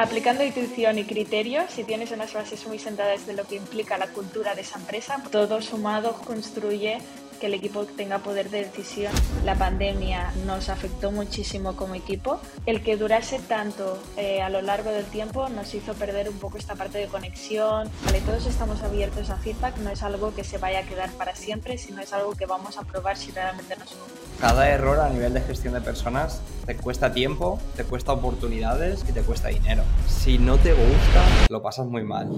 Aplicando intuición y criterio, si tienes unas bases muy sentadas de lo que implica la cultura de esa empresa, todo sumado construye que el equipo tenga poder de decisión. La pandemia nos afectó muchísimo como equipo. El que durase tanto eh, a lo largo del tiempo nos hizo perder un poco esta parte de conexión. Vale, todos estamos abiertos a feedback, no es algo que se vaya a quedar para siempre, sino es algo que vamos a probar si realmente nos Cada error a nivel de gestión de personas te cuesta tiempo, te cuesta oportunidades y te cuesta dinero. Si no te gusta, lo pasas muy mal.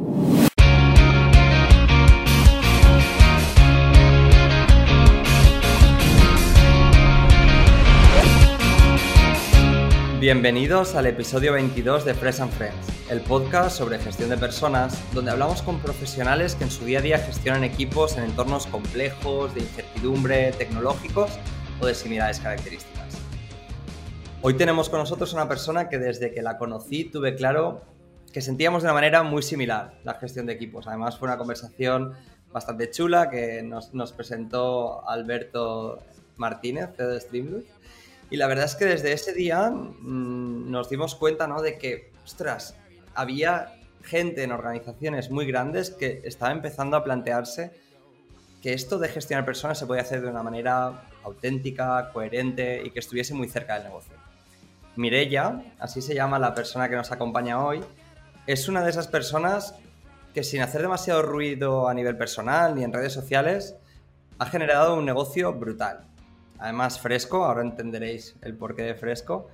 Bienvenidos al episodio 22 de Fresh and Friends, el podcast sobre gestión de personas, donde hablamos con profesionales que en su día a día gestionan equipos en entornos complejos, de incertidumbre, tecnológicos o de similares características. Hoy tenemos con nosotros una persona que desde que la conocí tuve claro que sentíamos de una manera muy similar la gestión de equipos. Además fue una conversación bastante chula que nos, nos presentó Alberto Martínez, de Streamloop y la verdad es que desde ese día mmm, nos dimos cuenta, ¿no? De que, ostras, había gente en organizaciones muy grandes que estaba empezando a plantearse que esto de gestionar personas se podía hacer de una manera auténtica, coherente y que estuviese muy cerca del negocio. Mirella, así se llama la persona que nos acompaña hoy, es una de esas personas que sin hacer demasiado ruido a nivel personal ni en redes sociales, ha generado un negocio brutal además fresco, ahora entenderéis el porqué de fresco,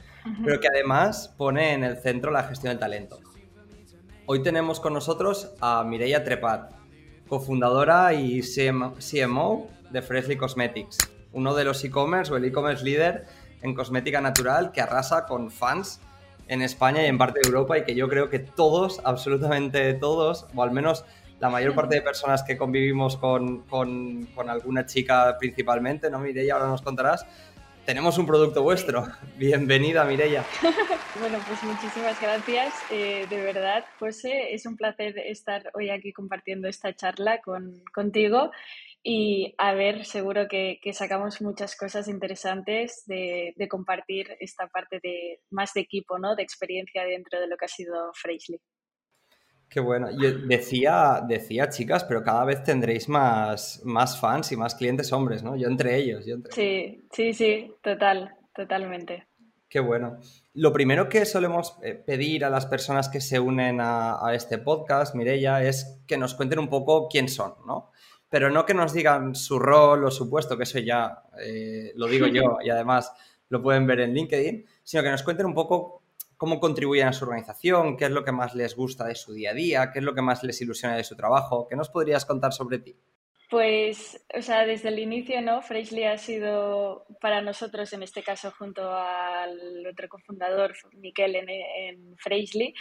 pero que además pone en el centro la gestión del talento. Hoy tenemos con nosotros a Mireia Trepat, cofundadora y CMO de Freshly Cosmetics, uno de los e-commerce o el e-commerce líder en cosmética natural que arrasa con fans en España y en parte de Europa y que yo creo que todos, absolutamente todos, o al menos la mayor parte de personas que convivimos con, con, con alguna chica principalmente, ¿no, Mireia? Ahora nos contarás. Tenemos un producto vuestro. Bienvenida, Mireia. bueno, pues muchísimas gracias. Eh, de verdad, José, es un placer estar hoy aquí compartiendo esta charla con, contigo y a ver, seguro que, que sacamos muchas cosas interesantes de, de, compartir esta parte de más de equipo, ¿no? De experiencia dentro de lo que ha sido Freshly. Qué bueno. Yo decía, decía, chicas, pero cada vez tendréis más, más fans y más clientes hombres, ¿no? Yo entre ellos. Yo entre sí, sí, sí, total, totalmente. Qué bueno. Lo primero que solemos eh, pedir a las personas que se unen a, a este podcast, Mirella, es que nos cuenten un poco quién son, ¿no? Pero no que nos digan su rol o su puesto, que eso ya eh, lo digo yo y además lo pueden ver en LinkedIn, sino que nos cuenten un poco cómo contribuyen a su organización, qué es lo que más les gusta de su día a día, qué es lo que más les ilusiona de su trabajo. ¿Qué nos podrías contar sobre ti? Pues, o sea, desde el inicio, ¿no? Freshly ha sido para nosotros, en este caso, junto al otro cofundador, Miquel, en, en Freshly,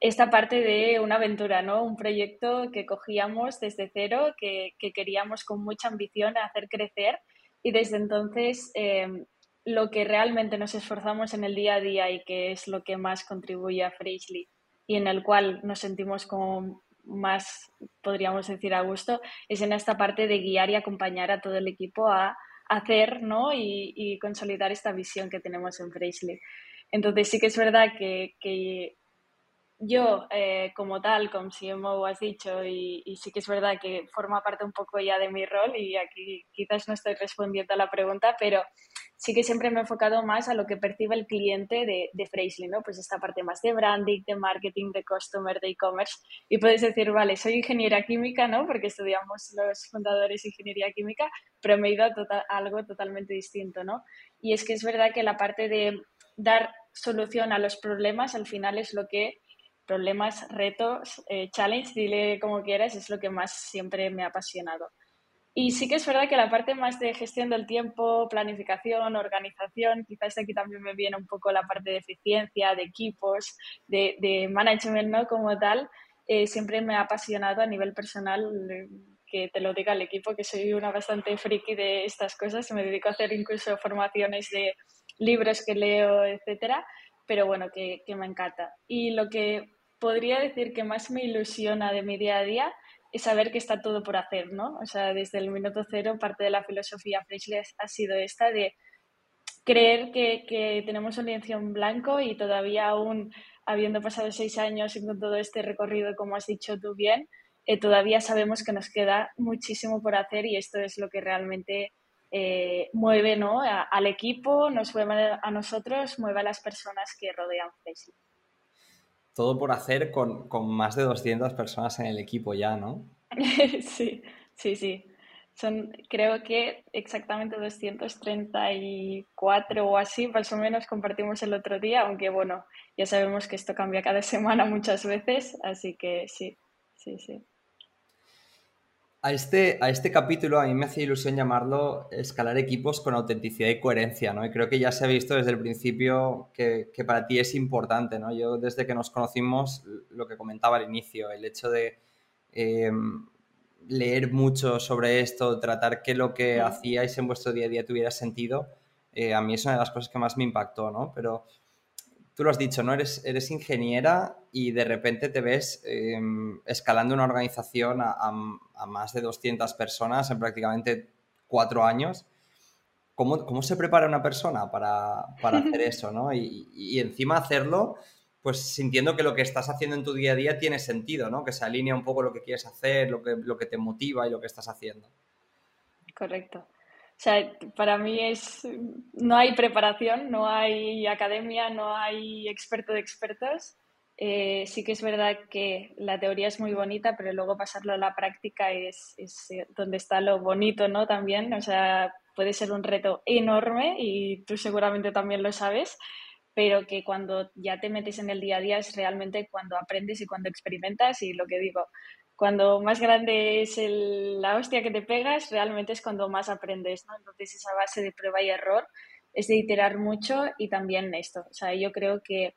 esta parte de una aventura, ¿no? Un proyecto que cogíamos desde cero, que, que queríamos con mucha ambición hacer crecer y desde entonces eh, lo que realmente nos esforzamos en el día a día y que es lo que más contribuye a Freshly y en el cual nos sentimos como más, podríamos decir, a gusto, es en esta parte de guiar y acompañar a todo el equipo a hacer ¿no? y, consolidar esta visión que tenemos en Freshly. Entonces sí que es verdad que, que yo eh, como tal, como CMO has dicho, y, y, sí que es verdad que forma parte un poco ya de mi rol y aquí quizás no estoy respondiendo a la pregunta, pero sí que siempre me he enfocado más a lo que percibe el cliente de, de Freshly, ¿no? Pues esta parte más de branding, de marketing, de customer, de e-commerce. Y puedes decir, vale, soy ingeniera química, ¿no? Porque estudiamos los fundadores ingeniería química, pero me he ido a, total, a algo totalmente distinto, ¿no? Y es que es verdad que la parte de dar solución a los problemas al final es lo que problemas, retos, eh, challenge, dile como quieras, es lo que más siempre me ha apasionado. Y sí que es verdad que la parte más de gestión del tiempo, planificación, organización, quizás aquí también me viene un poco la parte de eficiencia, de equipos, de, de management, ¿no? Como tal, eh, siempre me ha apasionado a nivel personal que te lo diga el equipo, que soy una bastante friki de estas cosas, me dedico a hacer incluso formaciones de libros que leo, etcétera, pero bueno, que, que me encanta. Y lo que podría decir que más me ilusiona de mi día a día es saber que está todo por hacer, ¿no? O sea, desde el minuto cero parte de la filosofía Freshly ha sido esta de creer que, que tenemos un lienzo en blanco y todavía aún habiendo pasado seis años y con todo este recorrido, como has dicho tú bien, eh, todavía sabemos que nos queda muchísimo por hacer y esto es lo que realmente eh, mueve ¿no? al equipo, nos mueve a nosotros, mueve a las personas que rodean Facebook. Todo por hacer con, con más de 200 personas en el equipo ya, ¿no? sí, sí, sí. Son, creo que exactamente 234 o así, más o menos compartimos el otro día, aunque bueno, ya sabemos que esto cambia cada semana muchas veces, así que sí, sí, sí. A este, a este capítulo a mí me hace ilusión llamarlo escalar equipos con autenticidad y coherencia, ¿no? Y creo que ya se ha visto desde el principio que, que para ti es importante, ¿no? Yo desde que nos conocimos, lo que comentaba al inicio, el hecho de eh, leer mucho sobre esto, tratar que lo que hacíais en vuestro día a día tuviera sentido, eh, a mí es una de las cosas que más me impactó, ¿no? Pero tú lo has dicho, ¿no? Eres, eres ingeniera y de repente te ves em, escalando una organización a, más de 200 personas en prácticamente cuatro años. ¿Cómo, cómo se prepara una persona para, para hacer eso, ¿no? Y, y encima hacerlo pues sintiendo que lo que estás haciendo en tu día a día tiene sentido, ¿no? Que se alinea un poco lo que quieres hacer, lo que, lo que te motiva y lo que estás haciendo. Correcto. O sea, para mí es, no hay preparación, no hay academia, no hay experto de expertos. Eh, sí que es verdad que la teoría es muy bonita, pero luego pasarlo a la práctica es, es, donde está lo bonito, ¿no? También, o sea, puede ser un reto enorme y tú seguramente también lo sabes, pero que cuando ya te metes en el día a día es realmente cuando aprendes y cuando experimentas y lo que digo, cuando más grande es la hostia que te pegas, realmente es cuando más aprendes, ¿no? Entonces esa base de prueba y error es de iterar mucho y también esto, o sea, yo creo que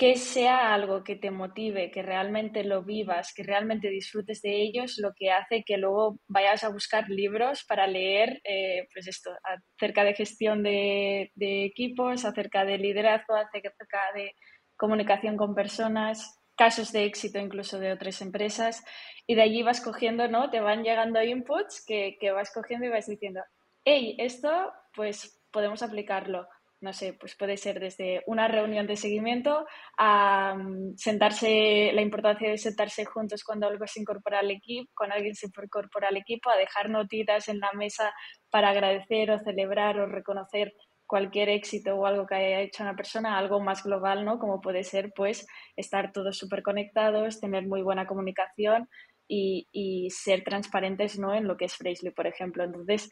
que sea algo que te motive, que realmente lo vivas, que realmente disfrutes de ellos, lo que hace que luego vayas a buscar libros para leer, eh, pues esto, acerca de gestión de, equipos, acerca de liderazgo, acerca de comunicación con personas, casos de éxito incluso de otras empresas, y de allí vas cogiendo, ¿no? Te van llegando inputs que, que vas cogiendo y vas diciendo, hey, esto pues podemos aplicarlo no sé, pues puede ser desde una reunión de seguimiento a mm, sentarse, la importancia de sentarse juntos cuando algo se incorpora al equipo, cuando alguien se incorpora al equipo, a dejar notitas en la mesa para agradecer o celebrar o reconocer cualquier éxito o algo que haya hecho una persona, algo más global, ¿no? Como puede ser, pues, estar todos súper conectados, tener muy buena comunicación y, y, ser transparentes, ¿no? En lo que es Fraisley, por ejemplo. Entonces,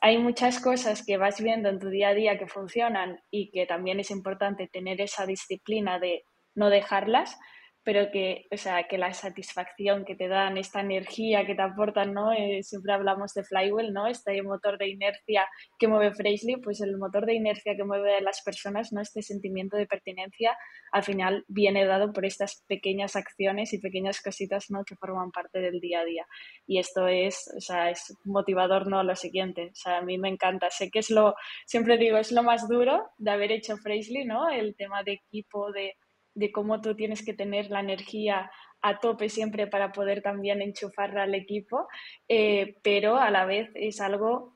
hay muchas cosas que vas viendo en tu día a día que funcionan y que también es importante tener esa disciplina de no dejarlas, pero que, o sea, que la satisfacción que te dan, esta energía que te aportan, ¿no? Eh, siempre hablamos de flywheel, ¿no? Este motor de inercia que mueve Fraisley, pues el motor de inercia que mueve a las personas, ¿no? Este sentimiento de pertinencia, al final viene dado por estas pequeñas acciones y pequeñas cositas, ¿no? Que forman parte del día a día. Y esto es, o sea, es motivador, ¿no? Lo siguiente, o sea, a mí me encanta. Sé que es lo, siempre digo, es lo más duro de haber hecho Fraisley, ¿no? El tema de equipo, de de cómo tú tienes que tener la energía a tope siempre para poder también enchufarla al equipo, eh, pero a la vez es algo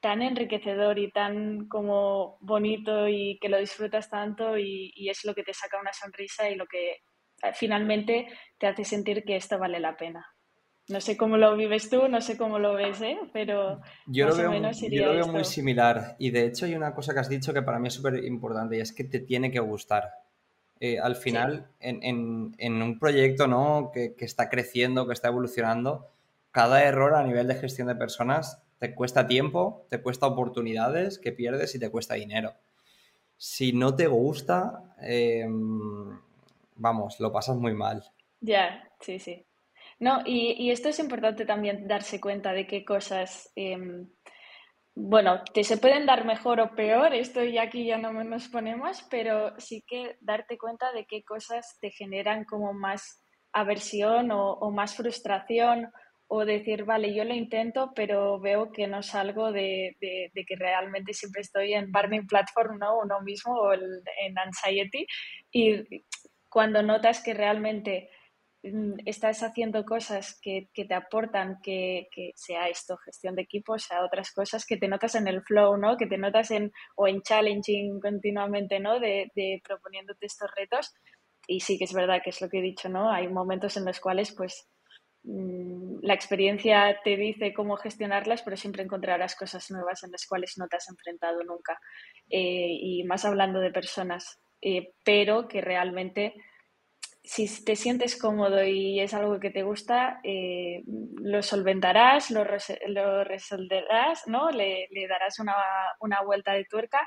tan enriquecedor y tan como bonito y que lo disfrutas tanto y, es lo que te saca una sonrisa y lo que eh, finalmente te hace sentir que esto vale la pena. No sé cómo lo vives tú, no sé cómo lo ves, ¿eh? pero yo lo veo, yo lo veo muy similar. Y de hecho hay una cosa que has dicho que para mí es súper importante y es que te tiene que gustar. Eh, al final, en, un proyecto ¿no? que, está creciendo, que está evolucionando, cada error a nivel de gestión de personas te cuesta tiempo, te cuesta oportunidades que pierdes y te cuesta dinero. Si no te gusta, em, vamos, lo pasas muy mal. Ya, sí, sí. No, y, esto es importante también darse cuenta de qué cosas em, bueno, te se pueden dar mejor o peor, esto ya aquí ya no nos ponemos, pero sí que darte cuenta de qué cosas te generan como más aversión o, más frustración o decir, vale, yo lo intento, pero veo que no salgo de, que realmente siempre estoy en Burning Platform, ¿no? Uno mismo o en Anxiety. Y cuando notas que realmente estás haciendo cosas que, te aportan, que, sea esto, gestión de equipos, sea otras cosas que te notas en el flow, ¿no? Que te notas en, o en challenging continuamente, ¿no? De, de proponiéndote estos retos. Y sí que es verdad que es lo que he dicho, ¿no? Hay momentos en los cuales, pues, mm, la experiencia te dice cómo gestionarlas, pero siempre encontrarás cosas nuevas en las cuales no te has enfrentado nunca. Eh, y más hablando de personas, eh, pero que realmente si te sientes cómodo y es algo que te gusta, eh, lo solventarás, lo, resolverás, ¿no? Le, darás una, vuelta de tuerca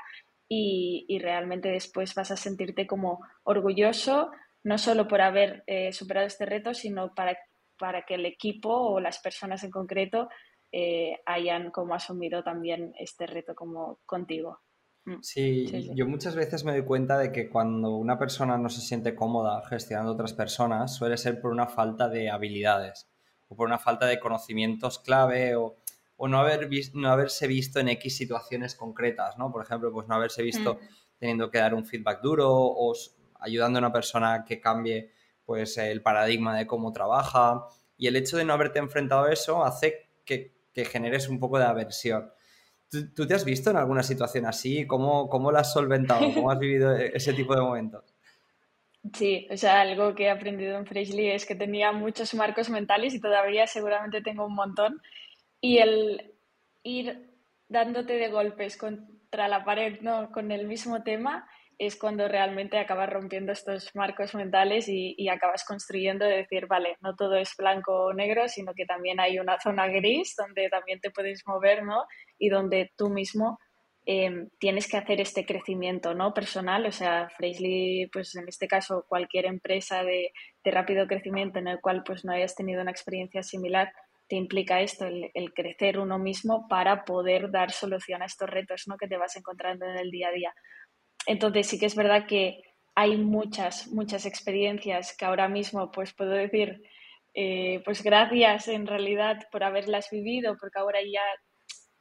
y, realmente después vas a sentirte como orgulloso, no solo por haber eh, superado este reto, sino para, para que el equipo o las personas en concreto eh, hayan como asumido también este reto como contigo. Mm. Sí, yo muchas veces me doy cuenta de que cuando una persona no se siente cómoda gestionando otras personas suele ser por una falta de habilidades o por una falta de conocimientos clave o, no, haber no haberse visto en X situaciones concretas, ¿no? Por ejemplo, pues no haberse visto mm. teniendo que dar un feedback duro o ayudando a una persona que cambie pues el paradigma de cómo trabaja y el hecho de no haberte enfrentado a eso hace que, que generes un poco de aversión. ¿Tú, te has visto en alguna situación así? ¿Cómo, cómo la has solventado? ¿Cómo has vivido e-, ese tipo de momentos? Sí, o sea, algo que he aprendido en Freshly es que tenía muchos marcos mentales y todavía seguramente tengo un montón. Y el ir dándote de golpes contra la pared, ¿no? Con el mismo tema, es cuando realmente acabas rompiendo estos marcos mentales y, acabas construyendo de decir, vale, no todo es blanco o negro, sino que también hay una zona gris donde también te puedes mover, ¿no? Y donde tú mismo em, tienes que hacer este crecimiento, ¿no? Personal, o sea, Freshly, pues en este caso, cualquier empresa de, rápido crecimiento en el cual pues no hayas tenido una experiencia similar, te implica esto, el, el, crecer uno mismo para poder dar solución a estos retos ¿no? que te vas encontrando en el día a día. Entonces sí que es verdad que hay muchas, muchas experiencias que ahora mismo pues puedo decir, eh, pues gracias en realidad por haberlas vivido, porque ahora ya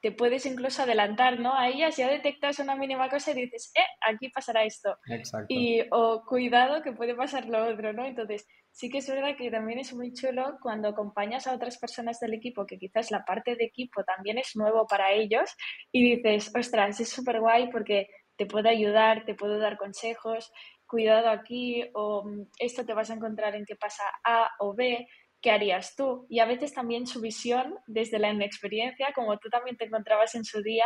te puedes incluso adelantar, ¿no? A ellas ya detectas una mínima cosa y dices, eh, aquí pasará esto. Exacto. Y, o cuidado que puede pasar lo otro, ¿no? Entonces, sí que es verdad que también es muy chulo cuando acompañas a otras personas del equipo, que quizás la parte de equipo también es nuevo para ellos, y dices, ostras, es súper guay porque te puedo ayudar, te puedo dar consejos, cuidado aquí o mm, esto te vas a encontrar en qué pasa A o B, ¿qué harías tú? Y a veces también su visión desde la inexperiencia, como tú también te encontrabas en su día,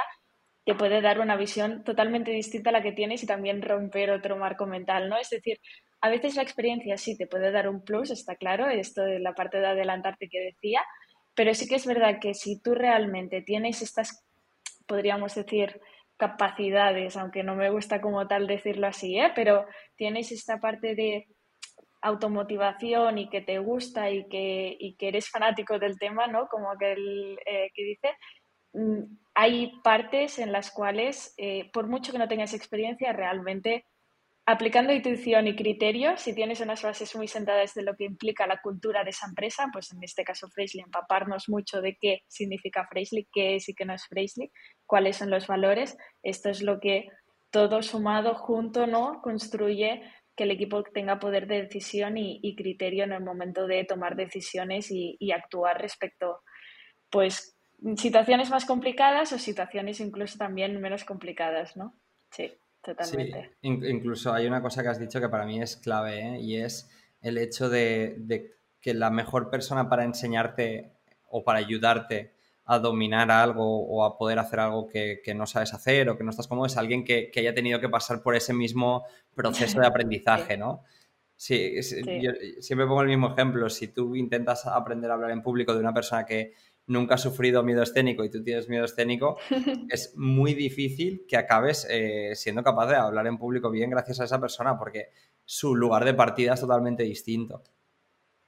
te puede dar una visión totalmente distinta a la que tienes y también romper otro marco mental, ¿no? Es decir, a veces la experiencia sí te puede dar un plus, está claro, esto de la parte de adelantarte que decía, pero sí que es verdad que si tú realmente tienes estas, podríamos decir, capacidades, aunque no me gusta como tal decirlo así, ¿eh? pero tienes esta parte de automotivación y que te gusta y que, y que eres fanático del tema, ¿no? Como aquel eh, que dice, mm, hay partes en las cuales, eh, por mucho que no tengas experiencia, realmente aplicando intuición y criterio, si tienes unas bases muy sentadas de lo que implica la cultura de esa empresa, pues en este caso Freshly, empaparnos mucho de qué significa Freshly, qué es y qué no es Freshly, cuáles son los valores, esto es lo que todo sumado junto no construye que el equipo tenga poder de decisión y, criterio en el momento de tomar decisiones y, actuar respecto pues situaciones más complicadas o situaciones incluso también menos complicadas, ¿no? Sí totalmente. incluso hay una cosa que has dicho que para mí es clave ¿eh? y es el hecho de, que la mejor persona para enseñarte o para ayudarte a dominar algo o a poder hacer algo que, no sabes hacer o que no estás cómodo es alguien que, haya tenido que pasar por ese mismo proceso de aprendizaje, ¿no? Sí, Yo siempre pongo el mismo ejemplo. Si tú intentas aprender a hablar en público de una persona que nunca has sufrido miedo escénico y tú tienes miedo escénico, es muy difícil que acabes eh, siendo capaz de hablar en público bien gracias a esa persona, porque su lugar de partida es totalmente distinto.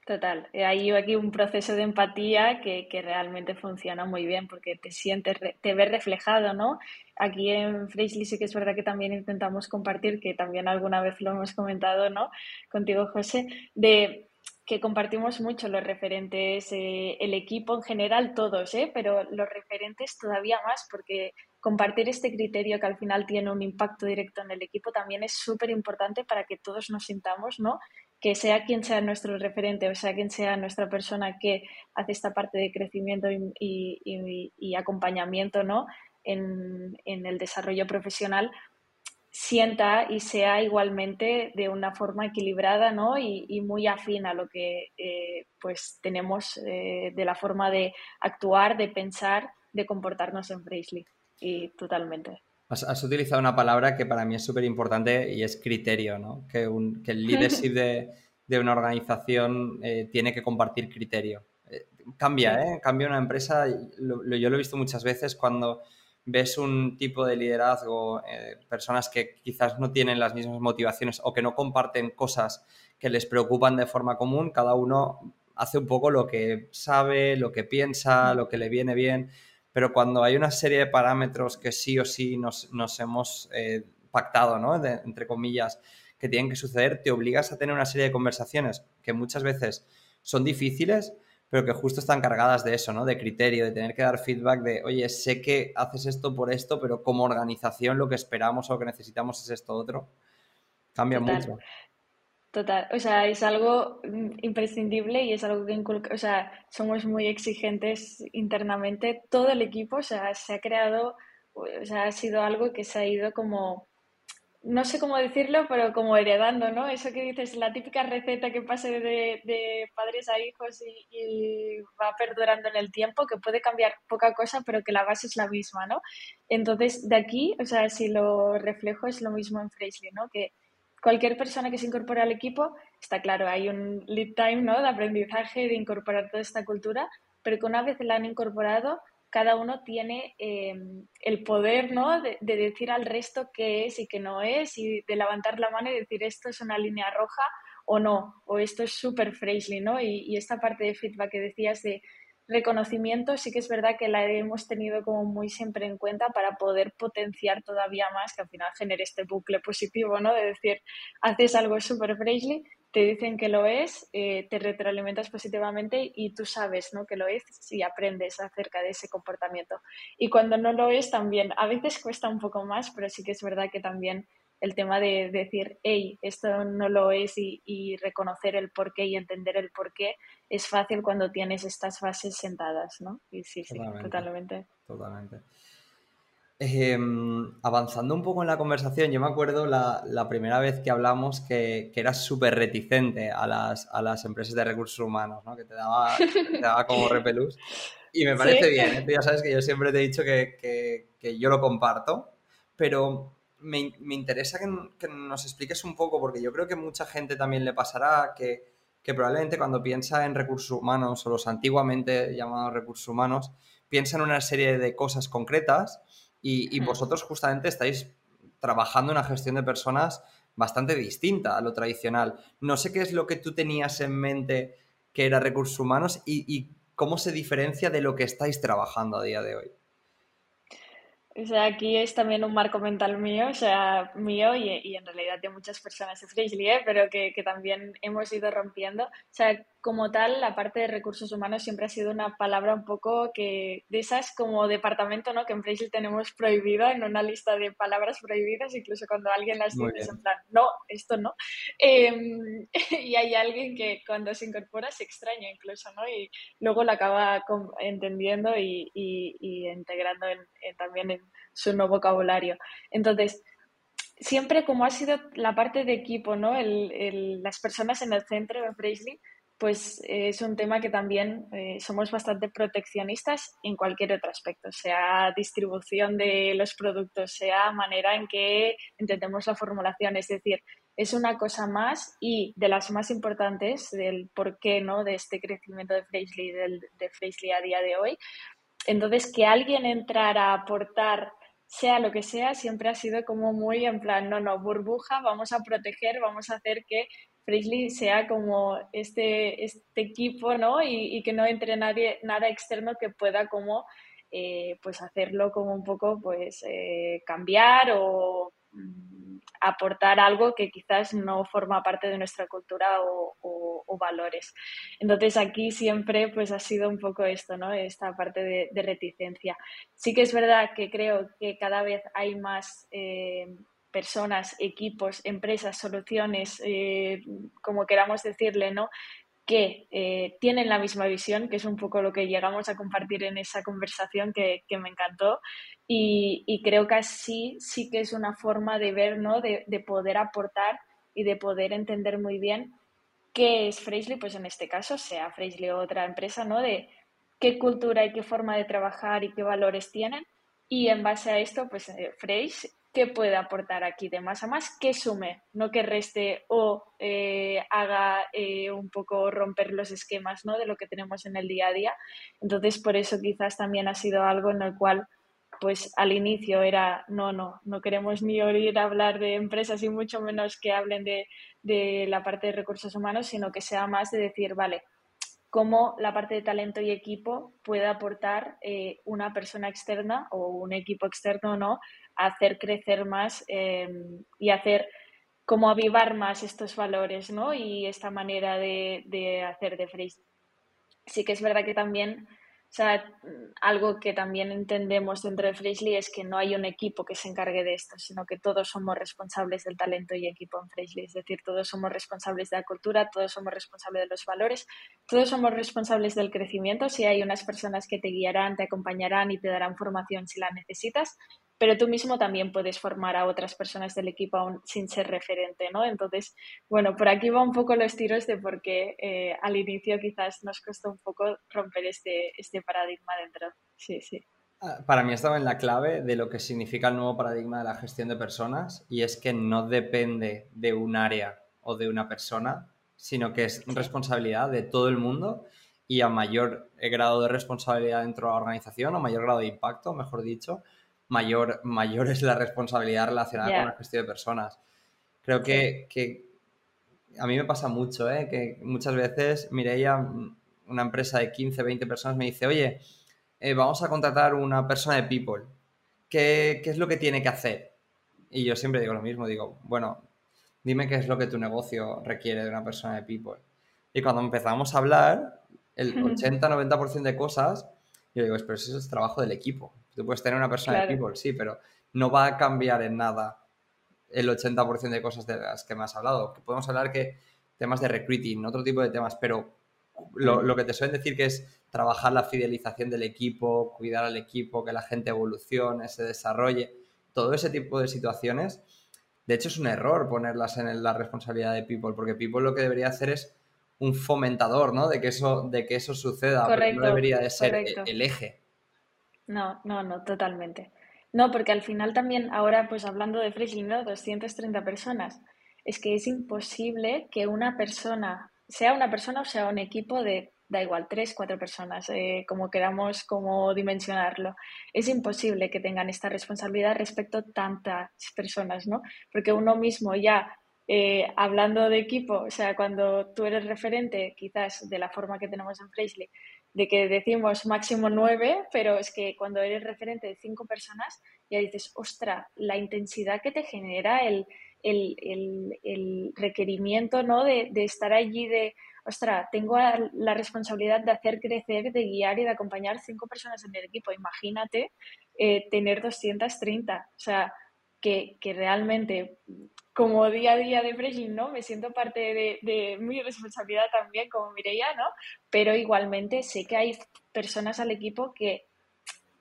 Total, hay aquí un proceso de empatía que, realmente funciona muy bien porque te sientes, te ves reflejado, ¿no? Aquí en Freshly sí que es verdad que también intentamos compartir, que también alguna vez lo hemos comentado, ¿no? Contigo, José, de que compartimos mucho los referentes, eh, el equipo en general, todos, ¿eh? pero los referentes todavía más, porque compartir este criterio que al final tiene un impacto directo en el equipo también es súper importante para que todos nos sintamos ¿no? Que sea quien sea nuestro referente o sea quien sea nuestra persona que hace esta parte de crecimiento y, acompañamiento ¿no? en, el desarrollo profesional, sienta y sea igualmente de una forma equilibrada ¿no? y, muy afín a lo que eh, pues tenemos eh, de la forma de actuar, de pensar, de comportarnos en Fraisley. Y totalmente. Has, utilizado una palabra que para mí es súper importante y es criterio, ¿no? Que, un, que el leadership de, de una organización eh, tiene que compartir criterio. Eh, cambia, ¿eh? Cambia una empresa. yo lo he visto muchas veces cuando ves un tipo de liderazgo, eh, personas que quizás no tienen las mismas motivaciones o que no comparten cosas que les preocupan de forma común, cada uno hace un poco lo que sabe, lo que piensa, lo que le viene bien pero cuando hay una serie de parámetros que sí o sí nos, hemos eh, pactado, ¿no? entre comillas, que tienen que suceder, te obligas a tener una serie de conversaciones que muchas veces son difíciles, pero que justo están cargadas de eso, ¿no? De criterio, de tener que dar feedback de, oye, sé que haces esto por esto, pero como organización lo que esperamos o lo que necesitamos es esto otro. Cambia mucho. Total, o sea, es algo mm, imprescindible y es algo que inculca, o sea, somos muy exigentes internamente, todo el equipo, o sea, se ha creado, o sea, ha sido algo que se ha ido como, no sé cómo decirlo, pero como heredando, ¿no? Eso que dices, la típica receta que pase de, de padres a hijos y, va perdurando en el tiempo, que puede cambiar poca cosa, pero que la base es la misma, ¿no? Entonces, de aquí, o sea, si lo reflejo, es lo mismo en Fraisley, ¿no? Que cualquier persona que se incorpore al equipo, está claro, hay un lead time ¿no? de aprendizaje, de incorporar toda esta cultura, pero que una vez la han incorporado, cada uno tiene em, el poder ¿no? De, decir al resto qué es y qué no es, y de levantar la mano y decir esto es una línea roja o no, o esto es súper Fraisley, ¿no? Y, y, esta parte de feedback que decías de reconocimiento sí que es verdad que la hemos tenido como muy siempre en cuenta para poder potenciar todavía más, que al final genere este bucle positivo, ¿no? De decir, haces algo súper Fraisley, te dicen que lo es, eh, te retroalimentas positivamente y tú sabes ¿no? que lo es y aprendes acerca de ese comportamiento. Y cuando no lo es también, a veces cuesta un poco más, pero sí que es verdad que también el tema de decir, hey, esto no lo es y, reconocer el porqué y entender el porqué es fácil cuando tienes estas bases sentadas, ¿no? Y sí, sí, totalmente. Totalmente. Em, avanzando un poco en la conversación, yo me acuerdo la, primera vez que hablamos que, que eras súper reticente a las, a las, empresas de recursos humanos, ¿no? que te daba, te daba como repelús. Y me parece bien, ¿eh? ya sabes que yo siempre te he dicho que, que yo lo comparto, pero me, interesa que, nos expliques un poco, porque yo creo que mucha gente también le pasará que, probablemente cuando piensa en recursos humanos o los antiguamente llamados recursos humanos, piensa en una serie de cosas concretas y, vosotros justamente estáis trabajando en una gestión de personas bastante distinta a lo tradicional. No sé qué es lo que tú tenías en mente que era recursos humanos y cómo se diferencia de lo que estáis trabajando a día de hoy. O sea, aquí es también un marco mental mío, o sea, mío y, y en realidad de muchas personas de Freshly, ¿eh? pero que, que, también hemos ido rompiendo. O sea, como tal, la parte de recursos humanos siempre ha sido una palabra un poco que de esas como departamento, ¿no? Que en Freshly tenemos prohibida en una lista de palabras prohibidas, incluso cuando alguien las dice en plan, no, esto no. Em, y hay alguien que cuando se incorpora se extraña incluso, ¿no? Y luego lo acaba entendiendo y, y, integrando en, también en su nuevo vocabulario. Entonces, siempre como ha sido la parte de equipo, ¿no? El, el, las personas en el centro de Freshly, pues eh, es un tema que también eh, somos bastante proteccionistas en cualquier otro aspecto, sea distribución de los productos, sea manera en que entendemos la formulación, es decir, es una cosa más y de las más importantes del por qué ¿no? de este crecimiento de Fraisley, del, de Fraisley a día de hoy. Entonces, que alguien entrara a aportar sea lo que sea, siempre ha sido como muy en plan, no, no, burbuja, vamos a proteger, vamos a hacer que Fraisley sea como este, este equipo, ¿no? Y, que no entre nadie, nada externo que pueda como, eh, pues hacerlo como un poco, pues, eh, cambiar o mm, aportar algo que quizás no forma parte de nuestra cultura o, valores. Entonces aquí siempre pues ha sido un poco esto, ¿no? Esta parte de, reticencia. Sí que es verdad que creo que cada vez hay más... Eh, personas, equipos, empresas, soluciones, eh, como queramos decirle, ¿no? que eh, tienen la misma visión, que es un poco lo que llegamos a compartir en esa conversación que, me encantó. Y, creo que así sí que es una forma de ver, ¿no? de, poder aportar y de poder entender muy bien qué es Freshly, pues en este caso, sea Freshly o otra empresa, ¿no? de qué cultura y qué forma de trabajar y qué valores tienen. Y en base a esto, pues eh, Fresh qué puede aportar aquí de más a más, que sume, no que reste o eh, haga eh, un poco romper los esquemas ¿no? de lo que tenemos en el día a día. Entonces, por eso quizás también ha sido algo en el cual, pues al inicio era, no, no, no queremos ni oír hablar de empresas y mucho menos que hablen de, de la parte de recursos humanos, sino que sea más de decir, vale, cómo la parte de talento y equipo puede aportar eh, una persona externa o un equipo externo no a hacer crecer más eh, y hacer como avivar más estos valores ¿no? y esta manera de, de hacer de Freeze. Sí que es verdad que también o sea, algo que también entendemos dentro de Freshly es que no hay un equipo que se encargue de esto, sino que todos somos responsables del talento y equipo en Freshly. Es decir, todos somos responsables de la cultura, todos somos responsables de los valores, todos somos responsables del crecimiento. Si hay unas personas que te guiarán, te acompañarán y te darán formación si la necesitas, pero tú mismo también puedes formar a otras personas del equipo aún sin ser referente, ¿no? Entonces, bueno, por aquí va un poco los tiros de por qué eh, al inicio quizás nos costó un poco romper este, este paradigma dentro. Sí, sí. Ah, para mí estaba en la clave de lo que significa el nuevo paradigma de la gestión de personas y es que no depende de un área o de una persona, sino que es responsabilidad de todo el mundo y a mayor grado de responsabilidad dentro de la organización o mayor grado de impacto, mejor dicho, mayor, mayor es la responsabilidad relacionada con la gestión de personas. Creo que, que, a mí me pasa mucho, ¿eh? que muchas veces Mireia, una empresa de 15, 20 personas, me dice, oye, eh, vamos a contratar una persona de people. ¿Qué, ¿Qué es lo que tiene que hacer? Y yo siempre digo lo mismo, digo, bueno, dime qué es lo que tu negocio requiere de una persona de people. Y cuando empezamos a hablar, el 80-90% de cosas, yo digo, pero eso es trabajo del equipo. Tú puedes tener una persona de people, sí, pero no va a cambiar en nada el 80% de cosas de las que me has hablado. podemos hablar que temas de recruiting, otro tipo de temas, pero lo, lo, que te suelen decir que es trabajar la fidelización del equipo, cuidar al equipo, que la gente evolucione, se desarrolle, todo ese tipo de situaciones. De hecho, es un error ponerlas en la responsabilidad de People, porque People lo que debería hacer es un fomentador, ¿no? De que eso, de que eso suceda, no debería de ser el eje. No, no, no, totalmente. No, porque al final también, ahora pues hablando de Freshly, ¿no? 230 personas. Es que es imposible que una persona, sea una persona o sea un equipo de, da igual, tres, cuatro personas, eh, como queramos, como dimensionarlo. Es imposible que tengan esta responsabilidad respecto a tantas personas, ¿no? Porque uno mismo ya eh, hablando de equipo, o sea, cuando tú eres referente, quizás de la forma que tenemos en Freshly, de que decimos máximo nueve, pero es que cuando eres referente de cinco personas, ya dices, ostra, la intensidad que te genera el, requerimiento ¿no? De, estar allí, de, ostra, tengo la responsabilidad de hacer crecer, de guiar y de acompañar cinco personas en el equipo. Imagínate eh, tener 230, o sea, que, realmente como día a día de Freshly, ¿no? Me siento parte de, mi responsabilidad también como Mireia, ¿no? Pero igualmente sé que hay personas al equipo que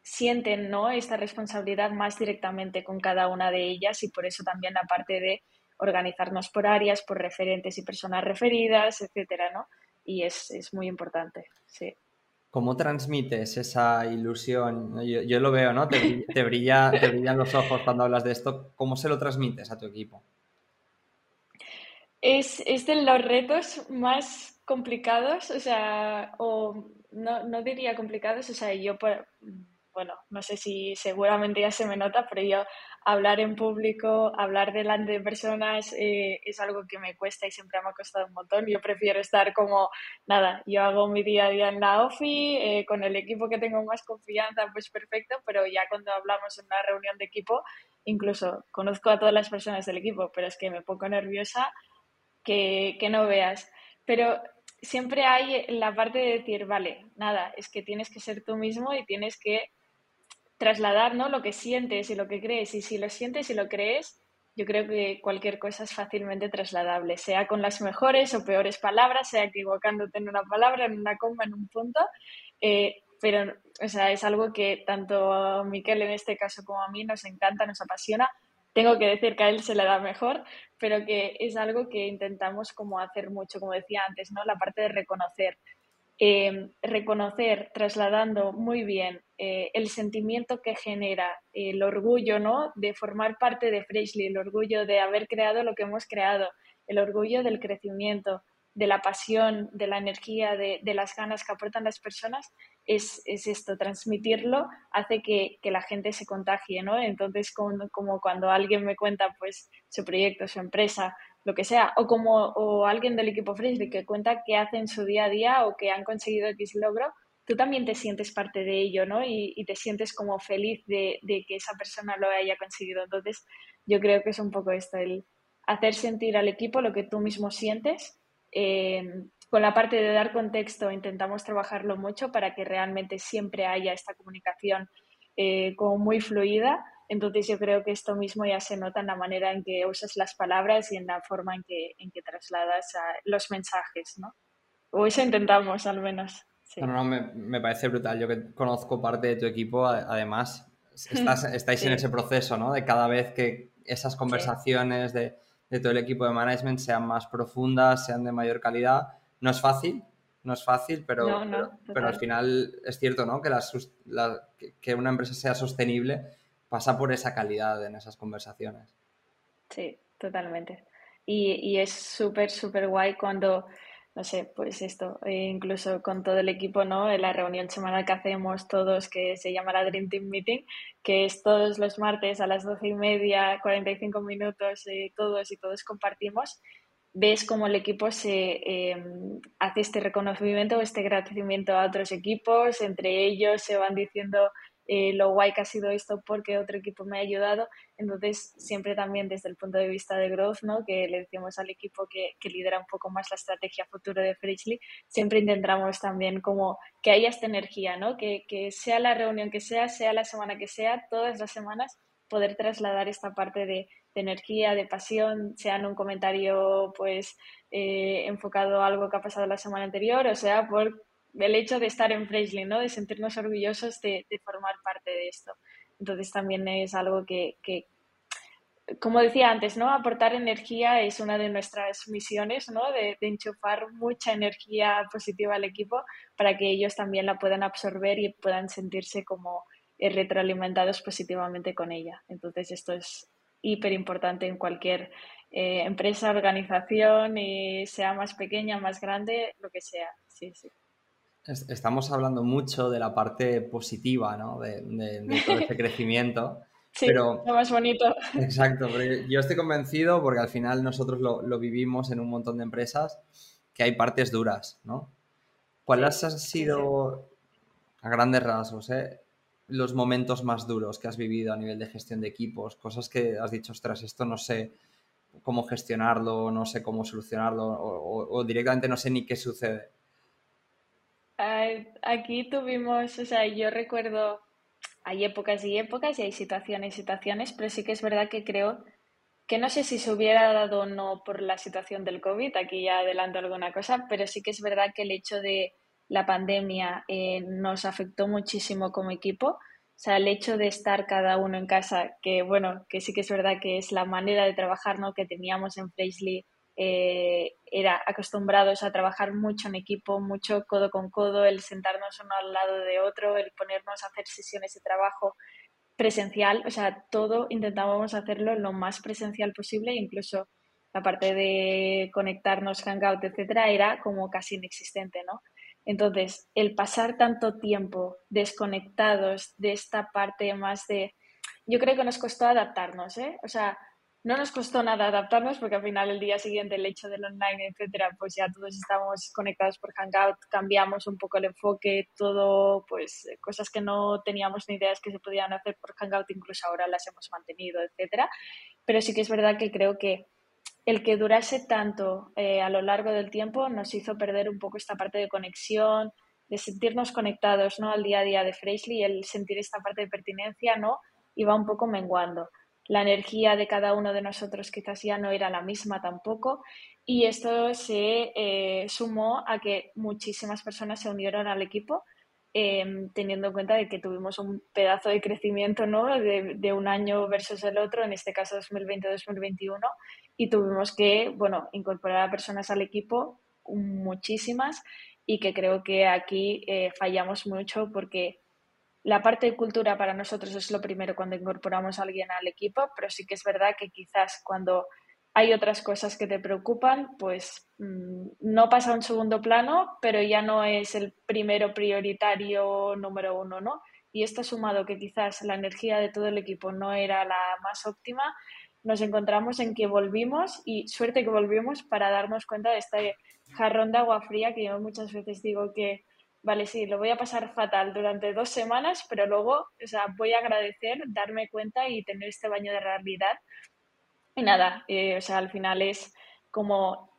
sienten, ¿no? Esta responsabilidad más directamente con cada una de ellas y por eso también la parte de organizarnos por áreas, por referentes y personas referidas, etcétera, ¿no? Y es, muy importante, sí. ¿Cómo transmites esa ilusión? Yo, lo veo, ¿no? Te, brilla, te brillan los ojos cuando hablas de esto. ¿Cómo se lo transmites a tu equipo? Es, es de los retos más complicados, o sea, o no, no diría complicados, o sea, yo, bueno, no sé si seguramente ya se me nota, pero yo hablar en público, hablar delante de personas eh, es algo que me cuesta y siempre me ha costado un montón. Yo prefiero estar como, nada, yo hago mi día a día en la OFI, eh, con el equipo que tengo más confianza, pues perfecto, pero ya cuando hablamos en una reunión de equipo, incluso conozco a todas las personas del equipo, pero es que me pongo nerviosa que, no veas. Pero siempre hay la parte de decir, vale, nada, es que tienes que ser tú mismo y tienes que trasladar ¿no? lo que sientes y lo que crees. Y si lo sientes y lo crees, yo creo que cualquier cosa es fácilmente trasladable, sea con las mejores o peores palabras, sea equivocándote en una palabra, en una coma, en un punto, eh, pero o sea, es algo que tanto a Miquel en este caso como a mí nos encanta, nos apasiona. Tengo que decir que a él se le da mejor, pero que es algo que intentamos como hacer mucho, como decía antes, ¿no? La parte de reconocer. Eh, reconocer, trasladando muy bien eh, el sentimiento que genera el orgullo ¿no? de formar parte de Freshly, el orgullo de haber creado lo que hemos creado, el orgullo del crecimiento, de la pasión, de la energía, de, las ganas que aportan las personas, es, esto, transmitirlo hace que, la gente se contagie, ¿no? Entonces, como, como, cuando alguien me cuenta pues su proyecto, su empresa, lo que sea, o como o alguien del equipo Frisbee que cuenta qué hace en su día a día o que han conseguido X logro, tú también te sientes parte de ello, ¿no? Y, te sientes como feliz de, de, que esa persona lo haya conseguido. Entonces, yo creo que es un poco esto, el hacer sentir al equipo lo que tú mismo sientes eh, con la parte de dar contexto intentamos trabajarlo mucho para que realmente siempre haya esta comunicación eh, como muy fluida. Entonces yo creo que esto mismo ya se nota en la manera en que usas las palabras y en la forma en que, en que trasladas los mensajes, ¿no? O eso intentamos al menos. No, no, me, me, parece brutal. Yo que conozco parte de tu equipo, además, estás, estáis en ese proceso, ¿no? De cada vez que esas conversaciones de de todo el equipo de management sean más profundas, sean de mayor calidad. No es fácil, no es fácil, pero, pero, al final es cierto, ¿no? Que, que una empresa sea sostenible pasa por esa calidad en esas conversaciones. Sí, totalmente. Y, y es súper, súper guay cuando no sé, pues esto, eh, incluso con todo el equipo, ¿no? En la reunión semanal que hacemos todos, que se llama la Dream Team Meeting, que es todos los martes a las doce y media, 45 minutos, eh, todos y todos compartimos, ves cómo el equipo se eh, hace este reconocimiento, este agradecimiento a otros equipos, entre ellos se van diciendo eh, lo guay que ha sido esto porque otro equipo me ha ayudado. Entonces, siempre también desde el punto de vista de growth, ¿no? que le decimos al equipo que, que lidera un poco más la estrategia futuro de Freshly, siempre intentamos también como que haya esta energía, ¿no? que, que sea la reunión que sea, sea la semana que sea, todas las semanas poder trasladar esta parte de, energía, de pasión, sea en un comentario pues eh, enfocado a algo que ha pasado la semana anterior, o sea, por el hecho de estar en Freshly, ¿no? De sentirnos orgullosos de, formar parte de esto. Entonces también es algo que, como decía antes, ¿no? Aportar energía es una de nuestras misiones, ¿no? De, enchufar mucha energía positiva al equipo para que ellos también la puedan absorber y puedan sentirse como eh, retroalimentados positivamente con ella. Entonces esto es hiper importante en cualquier eh, empresa, organización, y sea más pequeña, más grande, lo que sea. Sí, sí estamos hablando mucho de la parte positiva, ¿no? De, todo ese crecimiento. Sí, pero, lo más bonito. Exacto, pero yo estoy convencido, porque al final nosotros lo, vivimos en un montón de empresas, que hay partes duras, ¿no? ¿Cuáles han sido, a grandes rasgos, eh, los momentos más duros que has vivido a nivel de gestión de equipos? Cosas que has dicho, ostras, esto no sé cómo gestionarlo, no sé cómo solucionarlo, o directamente no sé ni qué sucede. Aquí tuvimos, o sea, yo recuerdo, hay épocas y épocas y hay situaciones y situaciones, pero sí que es verdad que creo que no sé si se hubiera dado o no por la situación del COVID, aquí ya adelanto alguna cosa, pero sí que es verdad que el hecho de la pandemia eh, nos afectó muchísimo como equipo. O sea, el hecho de estar cada uno en casa, que bueno, que sí que es verdad que es la manera de trabajar ¿no? que teníamos en Freshly eh, era acostumbrados a trabajar mucho en equipo, mucho codo con codo, el sentarnos uno al lado de otro, el ponernos a hacer sesiones de trabajo presencial, o sea, todo intentábamos hacerlo lo más presencial posible, incluso la parte de conectarnos, hangout, etcétera, era como casi inexistente, ¿no? Entonces, el pasar tanto tiempo desconectados de esta parte más de... Yo creo que nos costó adaptarnos, ¿eh? O sea, no nos costó nada adaptarnos porque al final el día siguiente el hecho del online, etcétera, pues ya todos estamos conectados por Hangout, cambiamos un poco el enfoque, todo, pues cosas que no teníamos ni ideas que se podían hacer por Hangout, incluso ahora las hemos mantenido, etcétera. Pero sí que es verdad que creo que el que durase tanto eh, a lo largo del tiempo nos hizo perder un poco esta parte de conexión, de sentirnos conectados ¿no? al día a día de Freshly el sentir esta parte de pertinencia no iba un poco menguando. La energía de cada uno de nosotros quizás ya no era la misma tampoco y esto se eh, sumó a que muchísimas personas se unieron al equipo Em, teniendo en cuenta de que tuvimos un pedazo de crecimiento ¿no? de, un año versus el otro, en este caso 2020-2021, y tuvimos que bueno, incorporar a personas al equipo, muchísimas, y que creo que aquí eh, fallamos mucho porque la parte de cultura para nosotros es lo primero cuando incorporamos a alguien al equipo, pero sí que es verdad que quizás cuando hay otras cosas que te preocupan, pues mm, no pasa a un segundo plano, pero ya no es el primero prioritario número uno, ¿no? Y esto sumado que quizás la energía de todo el equipo no era la más óptima, nos encontramos en que volvimos y suerte que volvimos para darnos cuenta de este jarrón de agua fría que yo muchas veces digo que, vale, sí, lo voy a pasar fatal durante dos semanas, pero luego, o sea, voy a agradecer darme cuenta y tener este baño de realidad. Y nada, eh, o sea, al final es como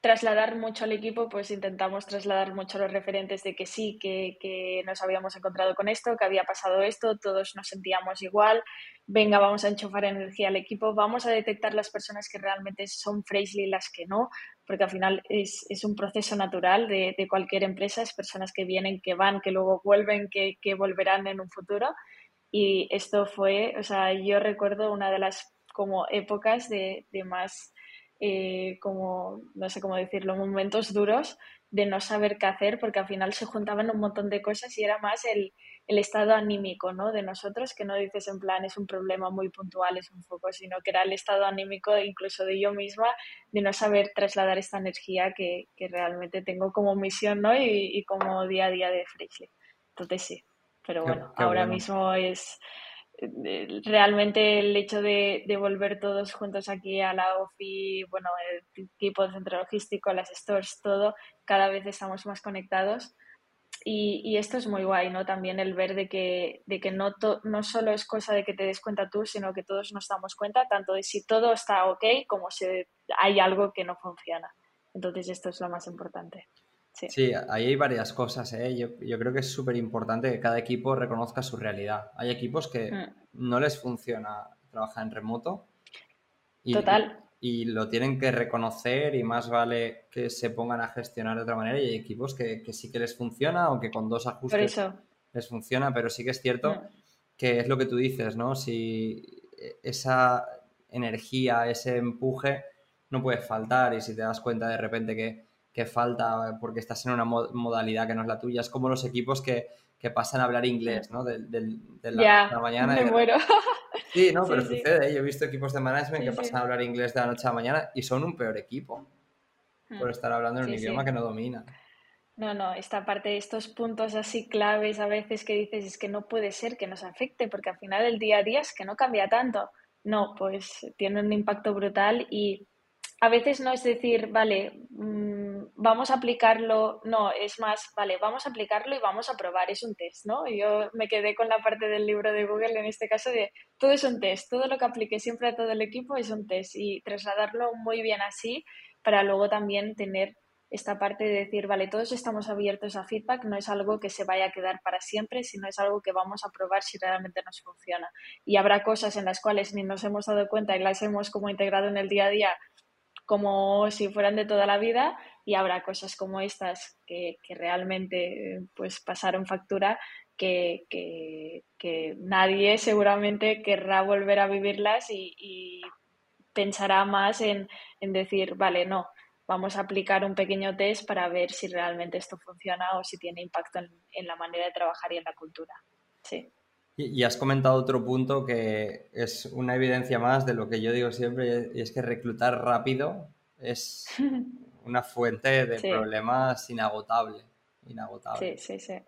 trasladar mucho al equipo, pues intentamos trasladar mucho a los referentes de que sí, que, que, nos habíamos encontrado con esto, que había pasado esto, todos nos sentíamos igual, venga, vamos a enchufar energía al equipo, vamos a detectar las personas que realmente son Fraisley y las que no, porque al final es, es un proceso natural de, de, cualquier empresa, es personas que vienen, que van, que luego vuelven, que, que volverán en un futuro. Y esto fue, o sea, yo recuerdo una de las como épocas de, de más, eh, como, no sé cómo decirlo, momentos duros de no saber qué hacer, porque al final se juntaban un montón de cosas y era más el, el estado anímico ¿no? de nosotros, que no dices en plan es un problema muy puntual, es un foco, sino que era el estado anímico incluso de yo misma de no saber trasladar esta energía que, que realmente tengo como misión ¿no? y, y, como día a día de Freixley. Entonces sí, pero bueno, qué ahora bueno. mismo es realmente el hecho de, de, volver todos juntos aquí a la OFI, bueno, el equipo de centro logístico, las stores, todo, cada vez estamos más conectados. Y, y, esto es muy guay, ¿no? También el ver de que, de que no, to, no solo es cosa de que te des cuenta tú, sino que todos nos damos cuenta, tanto de si todo está ok como si hay algo que no funciona. Entonces esto es lo más importante. Sí. sí, ahí hay varias cosas. ¿eh? Yo, yo, creo que es súper importante que cada equipo reconozca su realidad. Hay equipos que mm. no les funciona trabajar en remoto. Y, Total. Y, lo tienen que reconocer y más vale que se pongan a gestionar de otra manera. Y hay equipos que, que sí que les funciona, aunque con dos ajustes les funciona, pero sí que es cierto mm. que es lo que tú dices, ¿no? Si esa energía, ese empuje no puede faltar y si te das cuenta de repente que que falta porque estás en una modalidad que no es la tuya. Es como los equipos que, que pasan a hablar inglés, ¿no? De, de, de la, yeah, la, mañana. Me y muero. Sí, no, pero sí, sucede. ¿eh? Yo he visto equipos de management que pasan a hablar inglés de la noche a la mañana y son un peor equipo por hmm. estar hablando en un idioma que no dominan. No, no, esta parte, estos puntos así claves a veces que dices es que no puede ser que nos afecte, porque al final el día a día es que no cambia tanto. No, pues tiene un impacto brutal y a veces no es decir, vale, mmm, vamos a aplicarlo, no, es más, vale, vamos a aplicarlo y vamos a probar, es un test, ¿no? Yo me quedé con la parte del libro de Google en este caso de todo es un test, todo lo que aplique siempre a todo el equipo es un test y trasladarlo muy bien así para luego también tener esta parte de decir, vale, todos estamos abiertos a feedback, no es algo que se vaya a quedar para siempre, sino es algo que vamos a probar si realmente nos funciona. Y habrá cosas en las cuales ni nos hemos dado cuenta y las hemos como integrado en el día a día como si fueran de toda la vida y habrá cosas como estas que, realmente pues pasaron factura que, nadie seguramente querrá volver a vivirlas y, y pensará más en, en, decir, vale, no, vamos a aplicar un pequeño test para ver si realmente esto funciona o si tiene impacto en, en la manera de trabajar y en la cultura. Sí. Y, has comentado otro punto que es una evidencia más de lo que yo digo siempre, y es que reclutar rápido es una fuente de sí. problemas inagotable, inagotable. Sí, sí, sí.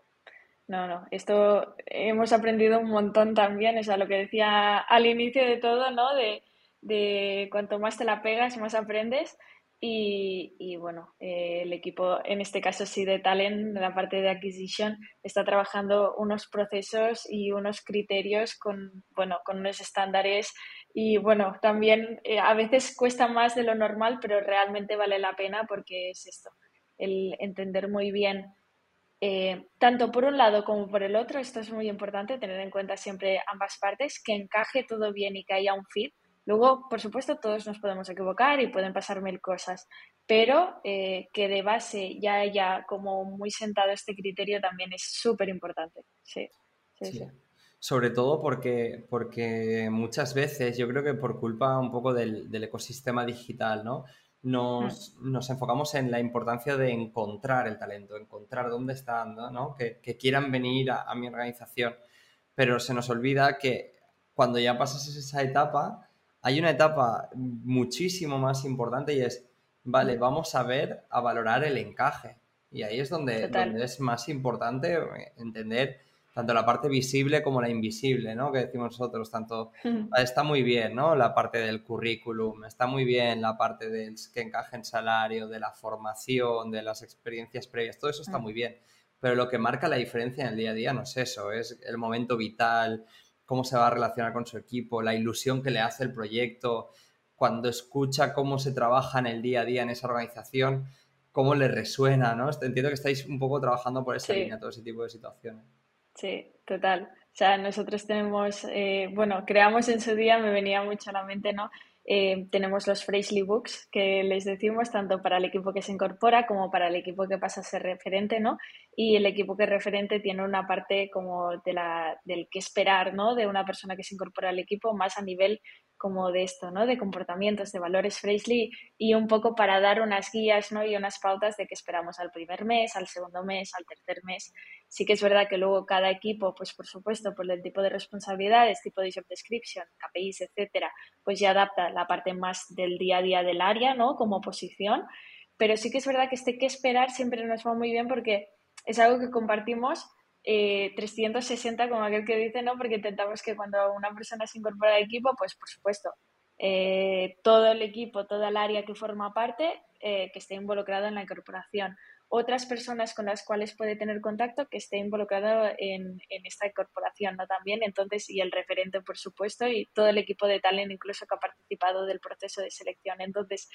No, no, esto hemos aprendido un montón también, o sea, lo que decía al inicio de todo, ¿no? De, de cuanto más te la pegas, más aprendes. Y, bueno, eh, el equipo, en este caso sí de Talent, de la parte de Acquisition, está trabajando unos procesos y unos criterios con, bueno, con unos estándares y bueno, también eh, a veces cuesta más de lo normal, pero realmente vale la pena porque es esto, el entender muy bien eh, tanto por un lado como por el otro, esto es muy importante, tener en cuenta siempre ambas partes, que encaje todo bien y que haya un fit. Luego, por supuesto, todos nos podemos equivocar y pueden pasar mil cosas, pero eh, que de base ya haya como muy sentado este criterio también es súper importante. Sí, sí, sí. Sobre todo porque, porque muchas veces yo creo que por culpa un poco del, del ecosistema digital, ¿no? nos, mm. nos, enfocamos en la importancia de encontrar el talento, encontrar dónde están, ¿no? Que, que, quieran venir a, mi organización. Pero se nos olvida que cuando ya pasas esa etapa, hay una etapa muchísimo más importante y es, vale, mm. vamos a ver, a valorar el encaje. Y ahí es donde, donde es más importante entender tanto la parte visible como la invisible, ¿no? Que decimos nosotros, tanto está muy bien, ¿no? La parte del currículum, está muy bien la parte del que encaje en salario, de la formación, de las experiencias previas, todo eso está muy bien. Pero lo que marca la diferencia en el día a día no es eso, es el momento vital, cómo se va a relacionar con su equipo, la ilusión que le hace el proyecto, cuando escucha cómo se trabaja en el día a día en esa organización, cómo le resuena, ¿no? Entiendo que estáis un poco trabajando por esa línea, todo ese tipo de situaciones. Sí, total. O sea, nosotros tenemos, eh, bueno, creamos en su día, me venía mucho a la mente, ¿no? Eh, tenemos los Freshly Books que les decimos tanto para el equipo que se incorpora como para el equipo que pasa a ser referente, ¿no? Y el equipo que es referente tiene una parte como de la, del que esperar, ¿no? De una persona que se incorpora al equipo más a nivel como de esto, ¿no? De comportamientos, de valores Freshly y un poco para dar unas guías, ¿no? Y unas pautas de qué esperamos al primer mes, al segundo mes, al tercer mes. Sí que es verdad que luego cada equipo, pues por supuesto, por el tipo de responsabilidades, tipo de job description, KPIs, etcétera, pues ya adapta la parte más del día a día del área, ¿no? Como posición. Pero sí que es verdad que este qué esperar siempre nos va muy bien porque es algo que compartimos 360 eh, como aquel que dice, ¿no? Porque intentamos que cuando una persona se incorpora al equipo, pues por supuesto, eh, todo el equipo, toda el área que forma parte, eh, que esté involucrado en la incorporación. Otras personas con las cuales puede tener contacto que esté involucrado en, en, esta incorporación, ¿no? También, entonces, y el referente, por supuesto, y todo el equipo de talent incluso que ha participado del proceso de selección. Entonces,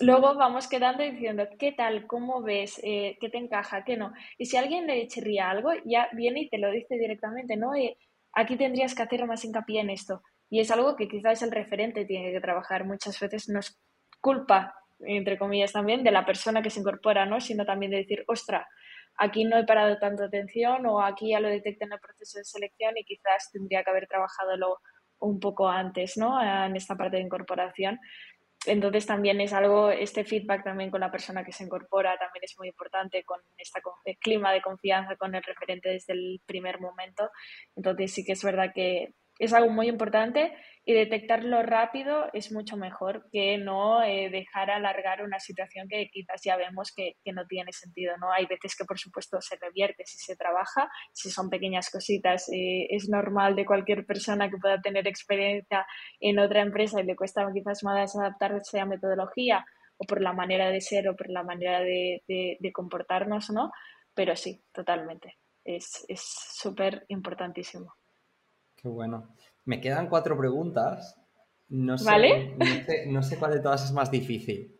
luego vamos quedando diciendo, ¿qué tal? ¿Cómo ves? Eh, ¿Qué te encaja? ¿Qué no? Y si alguien le chirría algo, ya viene y te lo dice directamente, ¿no? Y aquí tendrías que hacer más hincapié en esto. Y es algo que quizás el referente tiene que trabajar. Muchas veces no es culpa, entre comillas también, de la persona que se incorpora, ¿no? Sino también de decir, ostra, aquí no he parado tanta atención o aquí ya lo detecté en el proceso de selección y quizás tendría que haber trabajado un poco antes, ¿no? En esta parte de incorporación. Entonces también es algo, este feedback también con la persona que se incorpora también es muy importante con este clima de confianza con el referente desde el primer momento. Entonces sí que es verdad que es algo muy importante y detectarlo rápido es mucho mejor que no eh, dejar alargar una situación que quizás ya vemos que, que, no tiene sentido. ¿no? Hay veces que, por supuesto, se revierte si se trabaja, si son pequeñas cositas. Eh, es normal de cualquier persona que pueda tener experiencia en otra empresa y le cuesta quizás más adaptarse a metodología o por la manera de ser o por la manera de, de, de comportarnos, ¿no? Pero sí, totalmente. Es súper importantísimo. Qué bueno. Me quedan cuatro preguntas. No sé, ¿Vale? no, sé, cuál de todas es más difícil.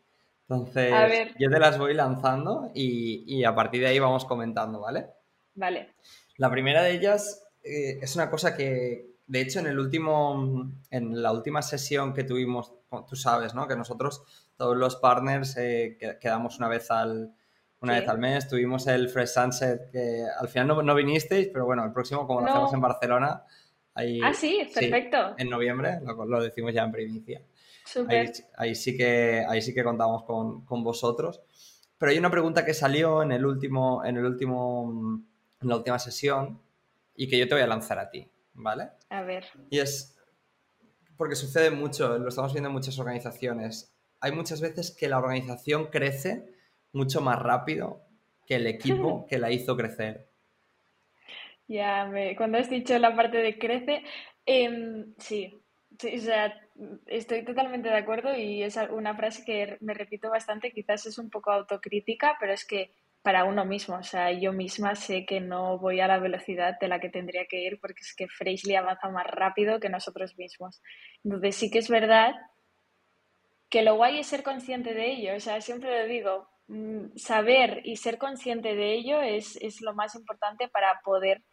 Entonces, yo te las voy lanzando y, a partir de ahí vamos comentando, ¿vale? Vale. La primera de ellas eh, es una cosa que, de hecho, en el último, en la última sesión que tuvimos, tú sabes, ¿no? Que nosotros, todos los partners, eh, quedamos una vez al, una vez al mes. Tuvimos el Fresh Sunset, que al final no, no vinisteis, pero bueno, el próximo, como lo hacemos en Barcelona, ah, sí, perfecto. en noviembre, lo, decimos ya en primicia. Ahí, sí que, ahí sí que contamos con, vosotros. Pero hay una pregunta que salió en el último, en el último, en la última sesión y que yo te voy a lanzar a ti, ¿vale? A ver. Y es porque sucede mucho, lo estamos viendo en muchas organizaciones. Hay muchas veces que la organización crece mucho más rápido que el equipo que la hizo crecer. Ya, me, cuando has dicho la parte de crece, em, sí, o sea, estoy totalmente de acuerdo y es una frase que me repito bastante, quizás es un poco autocrítica, pero es que para uno mismo, o sea, yo misma sé que no voy a la velocidad de la que tendría que ir porque es que Freshly avanza más rápido que nosotros mismos. Entonces sí que es verdad que lo guay es ser consciente de ello, o sea, siempre lo digo, mm, saber y ser consciente de ello es, es, lo más importante para poder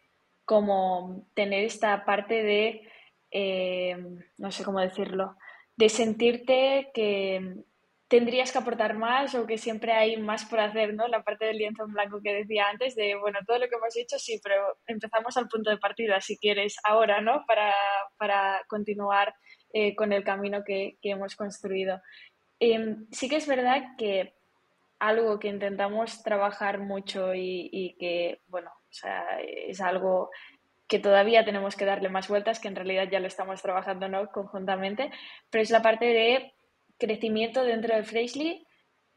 como tener esta parte de, eh, no sé cómo decirlo, de sentirte que tendrías que aportar más o que siempre hay más por hacer, ¿no? La parte del lienzo en blanco que decía antes, de, bueno, todo lo que hemos hecho, sí, pero empezamos al punto de partida, si quieres, ahora, ¿no? Para, para continuar eh, con el camino que, que hemos construido. Em, sí que es verdad que algo que intentamos trabajar mucho y, y que, bueno, sea, es algo que todavía tenemos que darle más vueltas, que en realidad ya lo estamos trabajando ¿no? conjuntamente, pero es la parte de crecimiento dentro de Freshly,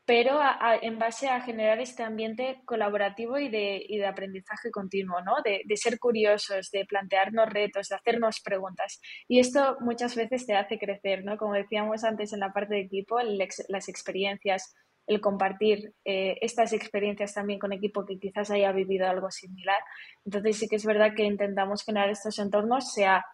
pero en base a generar este ambiente colaborativo y de, y de aprendizaje continuo, ¿no? De, de, ser curiosos, de plantearnos retos, de hacernos preguntas. Y esto muchas veces te hace crecer, ¿no? Como decíamos antes en la parte de equipo, las experiencias, el compartir eh, estas experiencias también con equipo que quizás haya vivido algo similar. Entonces sí que es verdad que intentamos generar estos entornos, sea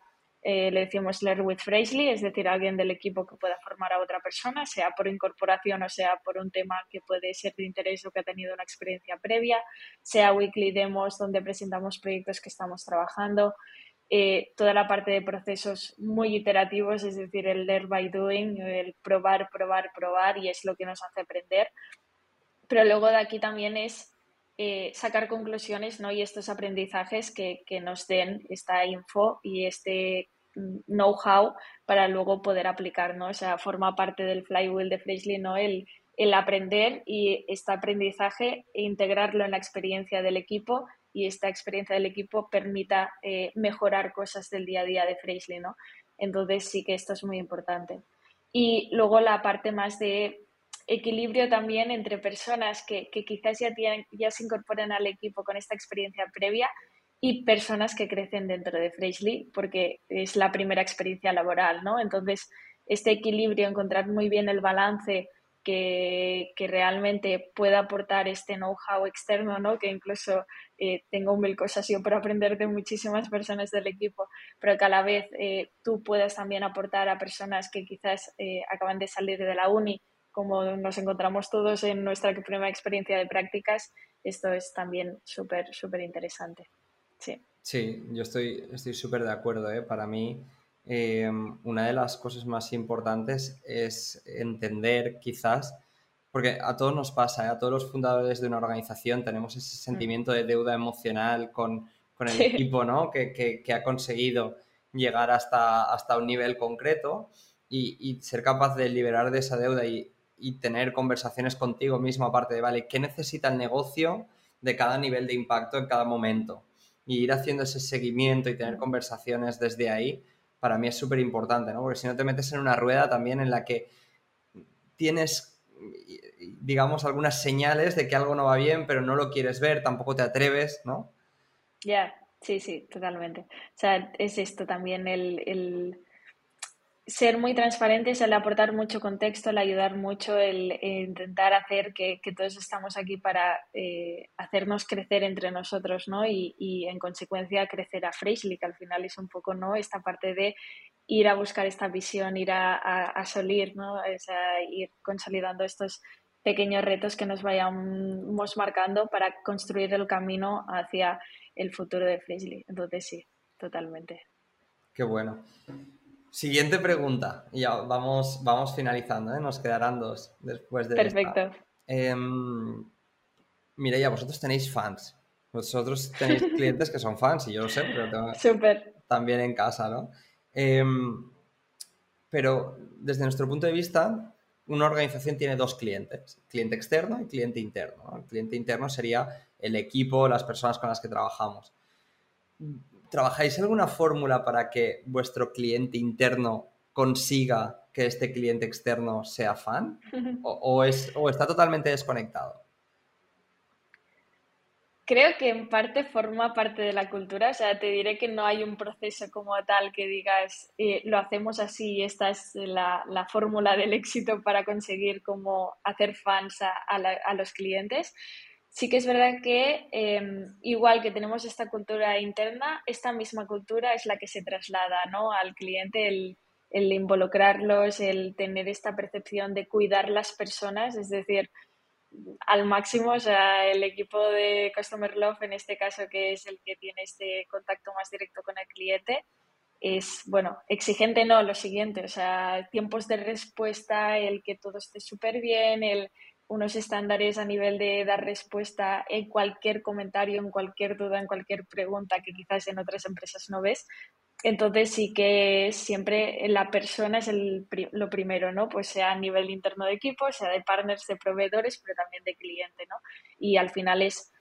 eh, le decimos Learn with Freshly, es decir, alguien del equipo que pueda formar a otra persona, sea por incorporación o sea por un tema que puede ser de interés o que ha tenido una experiencia previa, sea weekly demos donde presentamos proyectos que estamos trabajando, eh, toda la parte de procesos muy iterativos, es decir, el learn by doing, el probar, probar, probar y es lo que nos hace aprender. Pero luego de aquí también es eh, sacar conclusiones ¿no? y estos aprendizajes que, que, nos den esta info y este know-how para luego poder aplicar, ¿no? O sea, forma parte del flywheel de Freshly, ¿no? El, el aprender y este aprendizaje e integrarlo en la experiencia del equipo y esta experiencia del equipo permita eh, mejorar cosas del día a día de Freshly, ¿no? Entonces sí que esto es muy importante. Y luego la parte más de equilibrio también entre personas que, que quizás ya, tienen, ya se incorporan al equipo con esta experiencia previa y personas que crecen dentro de Freshly porque es la primera experiencia laboral, ¿no? Entonces, este equilibrio, encontrar muy bien el balance que, que realmente pueda aportar este know-how externo, ¿no? Que incluso eh, tengo mil cosas yo por aprender de muchísimas personas del equipo, pero que a la vez eh, tú puedas también aportar a personas que quizás eh, acaban de salir de la uni, como nos encontramos todos en nuestra primera experiencia de prácticas, esto es también súper, súper interesante. Sí. Sí, yo estoy súper de acuerdo. ¿eh? Para mí, eh, una de las cosas más importantes es entender quizás, porque a todos nos pasa, ¿eh? a todos los fundadores de una organización tenemos ese mm. sentimiento de deuda emocional con, con el equipo ¿no? Que, que, que, ha conseguido llegar hasta, hasta un nivel concreto y, y, ser capaz de liberar de esa deuda y, y tener conversaciones contigo mismo aparte de, vale, ¿qué necesita el negocio de cada nivel de impacto en cada momento? y ir haciendo ese seguimiento y tener conversaciones desde ahí, para mí es súper importante, ¿no? Porque si no te metes en una rueda también en la que tienes, digamos, algunas señales de que algo no va bien, pero no lo quieres ver, tampoco te atreves, ¿no? Ya, sí, sí, totalmente. O sea, es esto también el ser muy transparentes, el aportar mucho contexto, el ayudar mucho, el, intentar hacer que, todos estamos aquí para eh, hacernos crecer entre nosotros, ¿no? Y, en consecuencia crecer a Freshly, que al final es un poco, ¿no? Esta parte de ir a buscar esta visión, ir a, a, solir, ¿no? ir consolidando estos pequeños retos que nos vayamos marcando para construir el camino hacia el futuro de Freshly. Entonces sí, totalmente. Qué bueno. Siguiente pregunta. Ya vamos, vamos finalizando, ¿eh? nos quedarán dos después de. Perfecto. Eh, ya vosotros tenéis fans. Vosotros tenéis clientes que son fans, y yo lo sé, pero tengo también en casa, ¿no? Em, pero desde nuestro punto de vista, una organización tiene dos clientes, cliente externo y cliente interno. El cliente interno sería el equipo, las personas con las que trabajamos. ¿Trabajáis alguna fórmula para que vuestro cliente interno consiga que este cliente externo sea fan? ¿O, es, o está totalmente desconectado? Creo que en parte forma parte de la cultura, o sea, te diré que no hay un proceso como tal que digas, eh, lo hacemos así y esta es la, fórmula del éxito para conseguir como hacer fans a, a los clientes, sí que es verdad que em, igual que tenemos esta cultura interna, esta misma cultura es la que se traslada ¿no? al cliente, el, el involucrarlos, el tener esta percepción de cuidar las personas, es decir, al máximo, o sea, el equipo de Customer Love, en este caso, que es el que tiene este contacto más directo con el cliente, es, bueno, exigente no, lo siguiente, o sea, tiempos de respuesta, el que todo esté súper bien, el, unos estándares a nivel de dar respuesta en cualquier comentario, en cualquier duda, en cualquier pregunta que quizás en otras empresas no ves. Entonces sí que siempre la persona es el, lo primero, ¿no? Pues sea a nivel interno de equipo, sea de partners, de proveedores, pero también de cliente, ¿no? Y al final es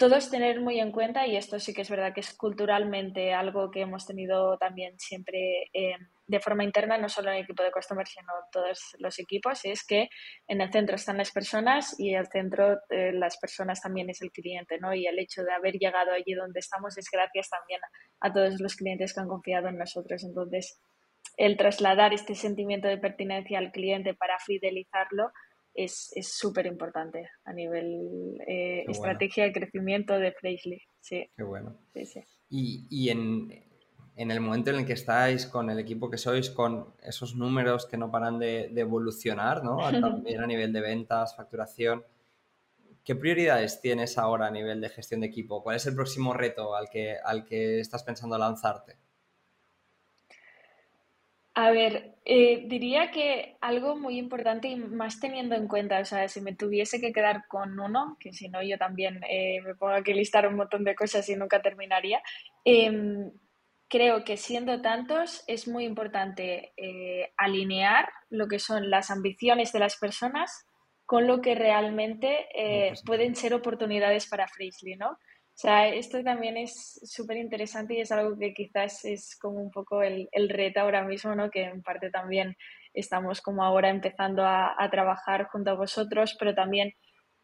todos tener muy en cuenta, y esto sí que es verdad que es culturalmente algo que hemos tenido también siempre eh, de forma interna, no solo en el equipo de customer, sino todos los equipos, es que en el centro están las personas y el centro de las personas también es el cliente, ¿no? Y el hecho de haber llegado allí donde estamos es gracias también a todos los clientes que han confiado en nosotros. Entonces, el trasladar este sentimiento de pertinencia al cliente para fidelizarlo, es súper importante a nivel eh, estrategia de crecimiento de Freshly. Sí. Qué bueno. Y, y en, en, el momento en el que estáis con el equipo que sois, con esos números que no paran de, de evolucionar, ¿no? También a nivel de ventas, facturación. ¿Qué prioridades tienes ahora a nivel de gestión de equipo? ¿Cuál es el próximo reto al que, al que estás pensando lanzarte? A ver, eh, diría que algo muy importante y más teniendo en cuenta, o sea, si me tuviese que quedar con uno, que si no yo también eh, me pongo aquí a listar un montón de cosas y nunca terminaría, em, creo que siendo tantos es muy importante eh, alinear lo que son las ambiciones de las personas con lo que realmente pueden ser oportunidades para Frisley, ¿no? Sea, esto también es súper interesante y es algo que quizás es como un poco el, el, reto ahora mismo, ¿no? Que en parte también estamos como ahora empezando a, a trabajar junto a vosotros, pero también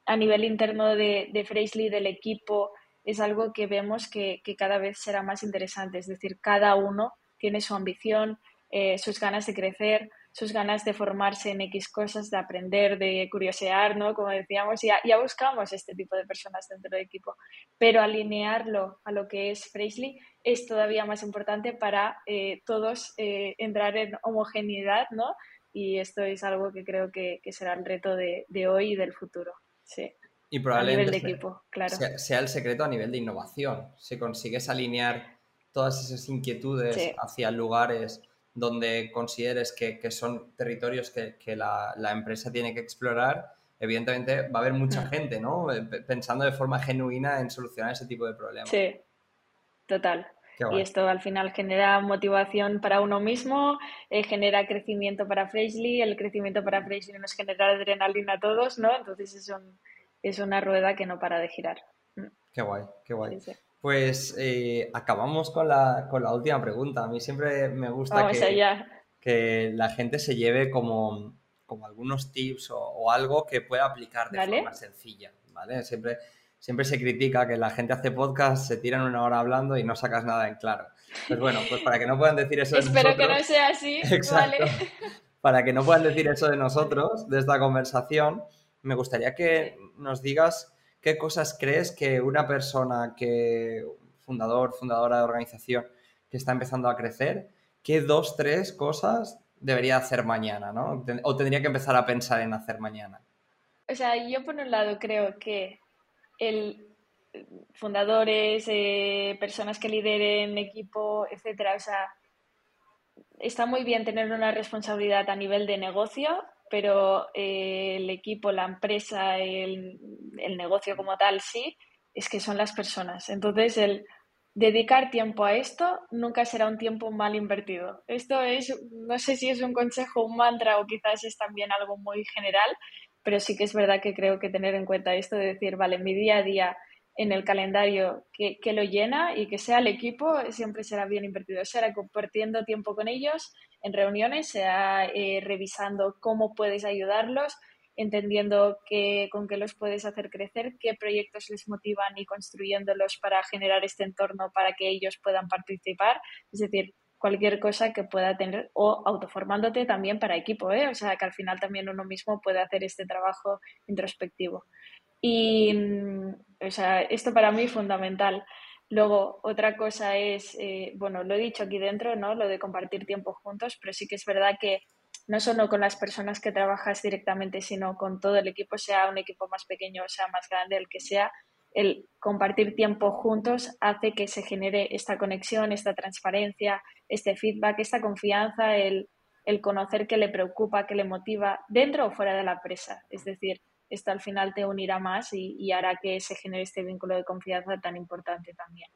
a nivel interno de, de Fraisley, del equipo, es algo que vemos que, que, cada vez será más interesante. Es decir, cada uno tiene su ambición, eh, sus ganas de crecer, sus ganas de formarse en X cosas, de aprender, de curiosear, ¿no? Como decíamos, ya, ya buscamos este tipo de personas dentro del equipo, pero alinearlo a lo que es Fraisley es todavía más importante para eh, todos eh, entrar en homogeneidad, ¿no? Y esto es algo que creo que, que será el reto de, de, hoy y del futuro, sí. Y probablemente a nivel de equipo, claro. sea, sea, el secreto a nivel de innovación. Si consigues alinear todas esas inquietudes sí. hacia lugares donde consideres que, que son territorios que, que la, la, empresa tiene que explorar, evidentemente va a haber mucha mm. gente, ¿no? Eh, pensando de forma genuina en solucionar ese tipo de problemas. Sí, total. Y esto al final genera motivación para uno mismo, eh, genera crecimiento para Freshly, el crecimiento para Freshly nos genera adrenalina a todos, ¿no? Entonces es, un, es una rueda que no para de girar. Mm. Qué guay, qué guay. Sí, sí. Pues eh, acabamos con la, con la, última pregunta. A mí siempre me gusta que, que, la gente se lleve como, como algunos tips o, o, algo que pueda aplicar de ¿Vale? forma sencilla. ¿vale? Siempre, siempre se critica que la gente hace podcast, se tiran una hora hablando y no sacas nada en claro. Pues bueno, pues para que no puedan decir eso de Espero nosotros... que no sea así. Exacto. Vale. Para que no puedan decir eso de nosotros, de esta conversación, me gustaría que nos digas ¿qué cosas crees que una persona que, fundador, fundadora de organización, que está empezando a crecer, qué dos, tres cosas debería hacer mañana, ¿no? O tendría que empezar a pensar en hacer mañana. O sea, yo por un lado creo que el fundadores, eh, personas que lideren equipo, etcétera, o sea, está muy bien tener una responsabilidad a nivel de negocio, pero eh, el equipo, la empresa, el, negocio como tal, sí, es que son las personas. Entonces, el dedicar tiempo a esto nunca será un tiempo mal invertido. Esto es, no sé si es un consejo, un mantra o quizás es también algo muy general, pero sí que es verdad que creo que tener en cuenta esto de decir, vale, mi día a día en el calendario que, que, lo llena y que sea el equipo, siempre será bien invertido. Será compartiendo tiempo con ellos en reuniones, sea eh, revisando cómo puedes ayudarlos, entendiendo que, con qué los puedes hacer crecer, qué proyectos les motivan y construyéndolos para generar este entorno para que ellos puedan participar. Es decir, cualquier cosa que pueda tener o autoformándote también para equipo, ¿eh? o sea, que al final también uno mismo puede hacer este trabajo introspectivo. Y, mm, o sea, esto para mí es fundamental. Luego, otra cosa es, eh, bueno, lo he dicho aquí dentro, ¿no? Lo de compartir tiempo juntos, pero sí que es verdad que no solo con las personas que trabajas directamente, sino con todo el equipo, sea un equipo más pequeño sea más grande, el que sea, el compartir tiempo juntos hace que se genere esta conexión, esta transparencia, este feedback, esta confianza, el, el conocer qué le preocupa, qué le motiva, dentro o fuera de la empresa. Es decir, esto al final te unirá más y, hará que se genere este vínculo de confianza tan importante también.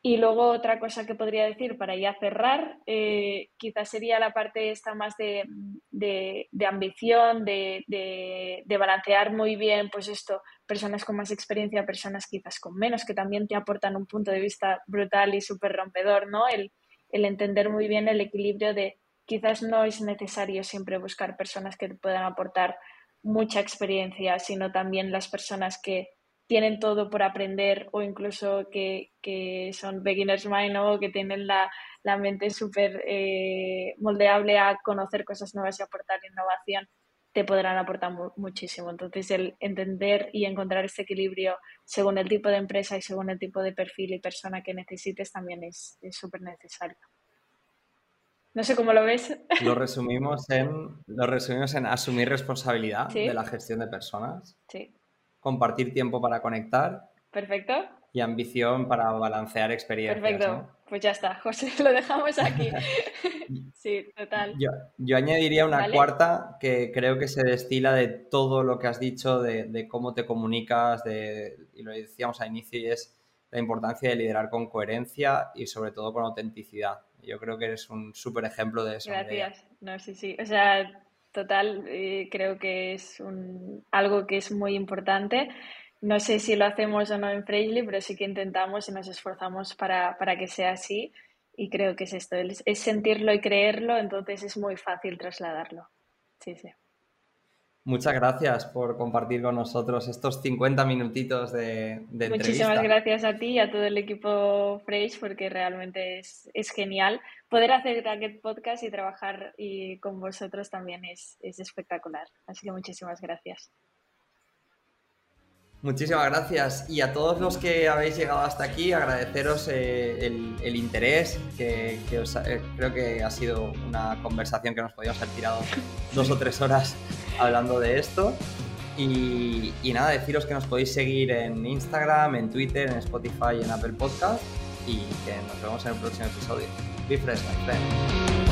Y luego otra cosa que podría decir para ya cerrar, eh, quizás sería la parte esta más de, ambición, de, de, balancear muy bien, pues esto, personas con más experiencia, personas quizás con menos, que también te aportan un punto de vista brutal y súper rompedor, ¿no? El, el entender muy bien el equilibrio de quizás no es necesario siempre buscar personas que puedan aportar mucha experiencia, sino también las personas que tienen todo por aprender o incluso que, son beginners mind o que tienen la, mente súper eh, moldeable a conocer cosas nuevas y aportar innovación, te podrán aportar muchísimo. Entonces, el entender y encontrar este equilibrio según el tipo de empresa y según el tipo de perfil y persona que necesites también es súper necesario. No sé cómo lo ves. Lo resumimos en, lo resumimos en asumir responsabilidad de la gestión de personas. Sí. Compartir tiempo para conectar. Perfecto. Y ambición para balancear experiencias. Perfecto. Pues ya está, José, lo dejamos aquí. sí, total. Yo, añadiría una cuarta que creo que se destila de todo lo que has dicho, de, cómo te comunicas, de, y lo decíamos al inicio, y es la importancia de liderar con coherencia y sobre todo con autenticidad. Yo creo que eres un súper ejemplo de eso. Gracias. No, sí, sí. O sea, total, eh, creo que es un, algo que es muy importante. No sé si lo hacemos o no en Freshly, pero sí que intentamos y nos esforzamos para, para que sea así. Y creo que es esto, es sentirlo y creerlo, entonces es muy fácil trasladarlo. Sí, sí. Muchas gracias por compartir con nosotros estos 50 minutitos de, de Muchísimas gracias a ti y a todo el equipo Fresh porque realmente es, genial. Poder hacer Target Podcast y trabajar y con vosotros también es, es espectacular. Así que muchísimas gracias. Muchísimas gracias. Y a todos los que habéis llegado hasta aquí, agradeceros eh, el, interés, que, eh, creo que ha sido una conversación que nos podíamos haber tirado dos o tres horas hablando de esto. Y, nada, deciros que nos podéis seguir en Instagram, en Twitter, en Spotify, en Apple Podcast y que nos vemos en el próximo episodio. Be fresh, my friend.